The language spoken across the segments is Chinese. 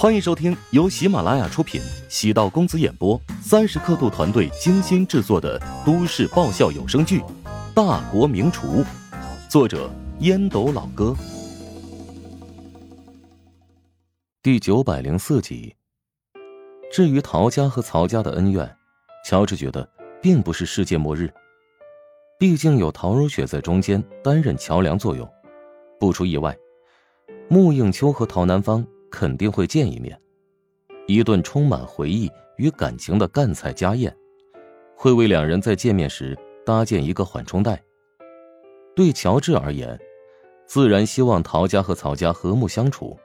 欢迎收听由喜马拉雅出品、喜道公子演播、三十刻度团队精心制作的都市爆笑有声剧《大国名厨》，作者烟斗老哥，第九百零四集。至于陶家和曹家的恩怨，乔治觉得并不是世界末日，毕竟有陶如雪在中间担任桥梁作用。不出意外，穆应秋和陶南方。肯定会见一面，一顿充满回忆与感情的赣菜家宴，会为两人在见面时搭建一个缓冲带。对乔治而言，自然希望陶家和曹家和睦相处，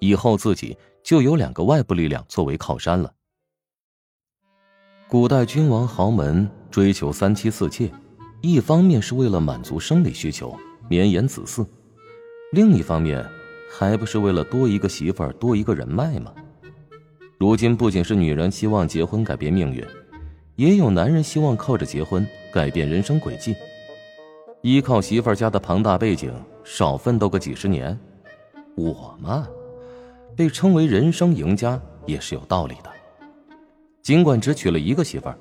以后自己就有两个外部力量作为靠山了。古代君王豪门追求三妻四妾，一方面是为了满足生理需求，绵延子嗣，另一方面。还不是为了多一个媳妇儿，多一个人脉吗？如今不仅是女人希望结婚改变命运，也有男人希望靠着结婚改变人生轨迹。依靠媳妇儿家的庞大背景，少奋斗个几十年，我嘛，被称为人生赢家也是有道理的。尽管只娶了一个媳妇儿，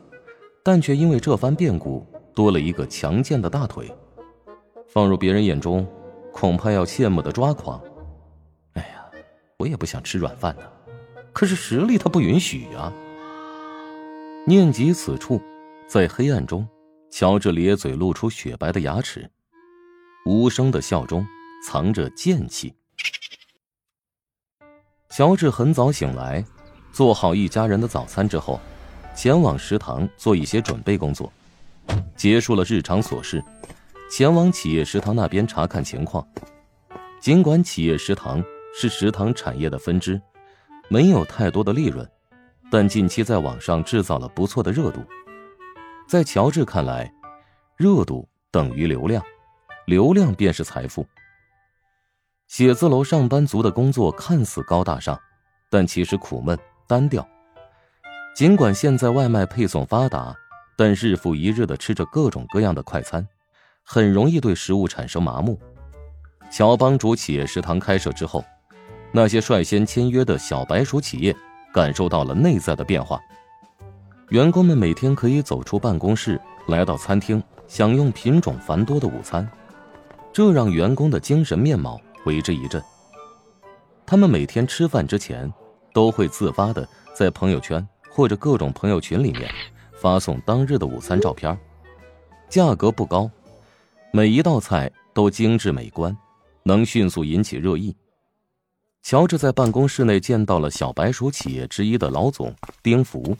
但却因为这番变故多了一个强健的大腿，放入别人眼中，恐怕要羡慕的抓狂。我也不想吃软饭呢，可是实力他不允许呀。念及此处，在黑暗中，乔治咧嘴露出雪白的牙齿，无声的笑中藏着剑气。乔治很早醒来，做好一家人的早餐之后，前往食堂做一些准备工作，结束了日常琐事，前往企业食堂那边查看情况。尽管企业食堂。是食堂产业的分支，没有太多的利润，但近期在网上制造了不错的热度。在乔治看来，热度等于流量，流量便是财富。写字楼上班族的工作看似高大上，但其实苦闷单调。尽管现在外卖配送发达，但日复一日的吃着各种各样的快餐，很容易对食物产生麻木。乔帮主企业食堂开设之后。那些率先签约的小白鼠企业感受到了内在的变化，员工们每天可以走出办公室，来到餐厅享用品种繁多的午餐，这让员工的精神面貌为之一振。他们每天吃饭之前，都会自发的在朋友圈或者各种朋友群里面发送当日的午餐照片，价格不高，每一道菜都精致美观，能迅速引起热议。乔治在办公室内见到了小白鼠企业之一的老总丁福。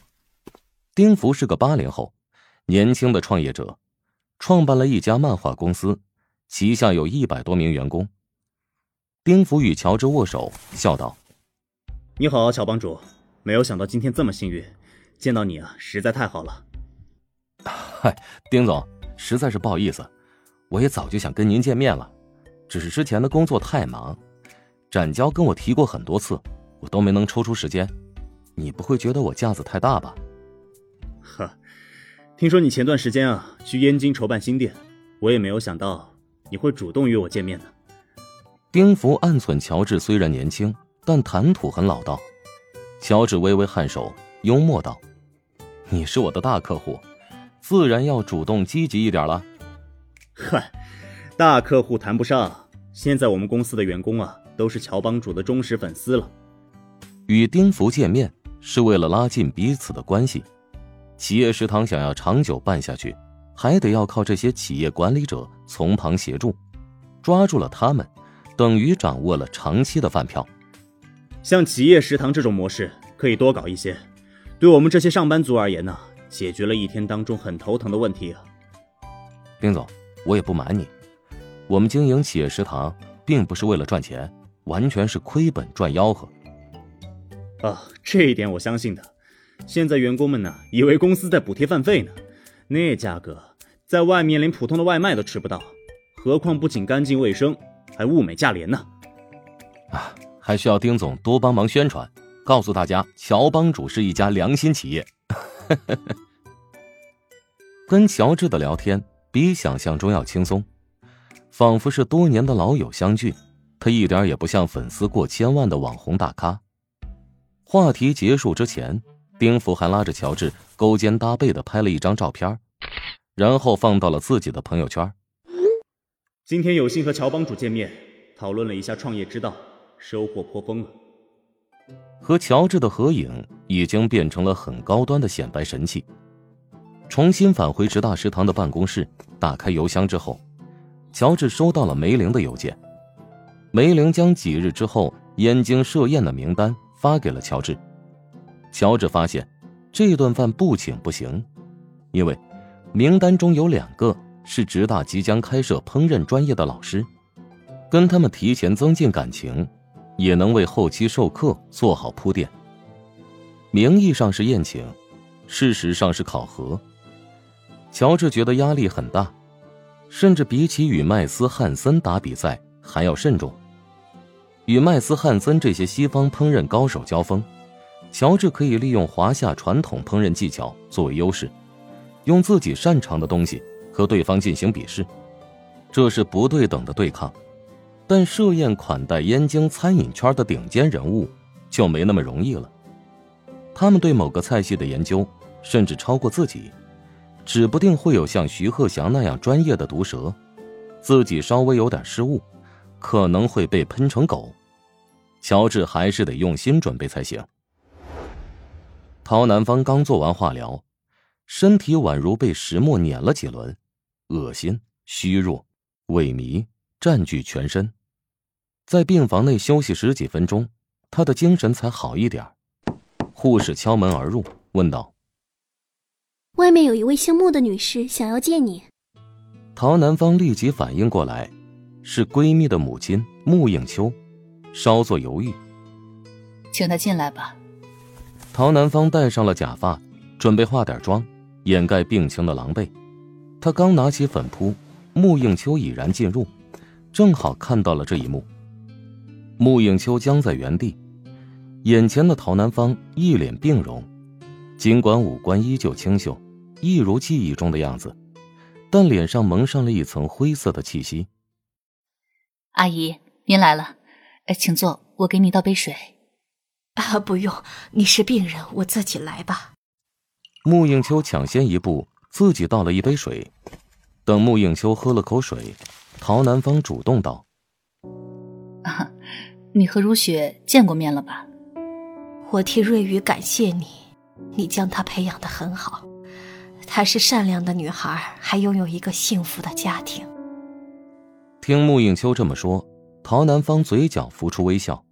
丁福是个八零后，年轻的创业者，创办了一家漫画公司，旗下有一百多名员工。丁福与乔治握手，笑道：“你好，乔帮主，没有想到今天这么幸运，见到你啊，实在太好了。”“嗨，丁总，实在是不好意思，我也早就想跟您见面了，只是之前的工作太忙。”展交跟我提过很多次，我都没能抽出时间。你不会觉得我架子太大吧？呵，听说你前段时间啊去燕京筹办新店，我也没有想到你会主动约我见面呢。丁福暗忖乔治虽然年轻，但谈吐很老道。乔治微微颔首，幽默道：“你是我的大客户，自然要主动积极一点了。”嗨，大客户谈不上，现在我们公司的员工啊。都是乔帮主的忠实粉丝了。与丁福见面是为了拉近彼此的关系。企业食堂想要长久办下去，还得要靠这些企业管理者从旁协助。抓住了他们，等于掌握了长期的饭票。像企业食堂这种模式，可以多搞一些。对我们这些上班族而言呢，解决了一天当中很头疼的问题啊。丁总，我也不瞒你，我们经营企业食堂，并不是为了赚钱。完全是亏本赚吆喝，啊，这一点我相信的。现在员工们呢，以为公司在补贴饭费呢，那价格在外面连普通的外卖都吃不到，何况不仅干净卫生，还物美价廉呢。啊，还需要丁总多帮忙宣传，告诉大家乔帮主是一家良心企业。跟乔治的聊天比想象中要轻松，仿佛是多年的老友相聚。他一点也不像粉丝过千万的网红大咖，话题结束之前，丁福还拉着乔治勾肩搭背的拍了一张照片，然后放到了自己的朋友圈。今天有幸和乔帮主见面，讨论了一下创业之道，收获颇丰了。和乔治的合影已经变成了很高端的显摆神器。重新返回直大食堂的办公室，打开邮箱之后，乔治收到了梅玲的邮件。梅玲将几日之后燕京设宴的名单发给了乔治。乔治发现，这顿饭不请不行，因为名单中有两个是直大即将开设烹饪专业的老师，跟他们提前增进感情，也能为后期授课做好铺垫。名义上是宴请，事实上是考核。乔治觉得压力很大，甚至比起与麦斯汉森打比赛还要慎重。与麦斯汉森这些西方烹饪高手交锋，乔治可以利用华夏传统烹饪技巧作为优势，用自己擅长的东西和对方进行比试，这是不对等的对抗。但设宴款待燕京餐饮圈的顶尖人物就没那么容易了，他们对某个菜系的研究甚至超过自己。指不定会有像徐鹤祥那样专业的毒舌，自己稍微有点失误，可能会被喷成狗。乔治还是得用心准备才行。陶南方刚做完化疗，身体宛如被石磨碾了几轮，恶心、虚弱、萎靡占据全身。在病房内休息十几分钟，他的精神才好一点。护士敲门而入，问道。外面有一位姓穆的女士想要见你。陶南方立即反应过来，是闺蜜的母亲穆应秋，稍作犹豫，请她进来吧。陶南方戴上了假发，准备化点妆，掩盖病情的狼狈。他刚拿起粉扑，穆应秋已然进入，正好看到了这一幕。穆应秋僵在原地，眼前的陶南方一脸病容，尽管五官依旧清秀。一如记忆中的样子，但脸上蒙上了一层灰色的气息。阿姨，您来了，请坐，我给你倒杯水。啊，不用，你是病人，我自己来吧。穆应秋抢先一步，自己倒了一杯水。等穆应秋喝了口水，陶南方主动道：“啊，你和如雪见过面了吧？我替瑞宇感谢你，你将她培养的很好。”她是善良的女孩，还拥有一个幸福的家庭。听穆应秋这么说，陶南方嘴角浮出微笑。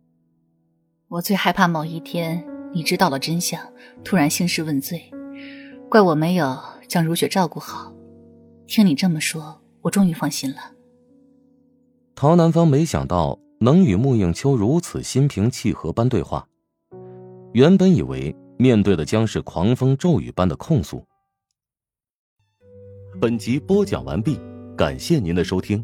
我最害怕某一天你知道了真相，突然兴师问罪，怪我没有将如雪照顾好。听你这么说，我终于放心了。陶南方没想到能与穆应秋如此心平气和般对话，原本以为面对的将是狂风骤雨般的控诉。本集播讲完毕，感谢您的收听。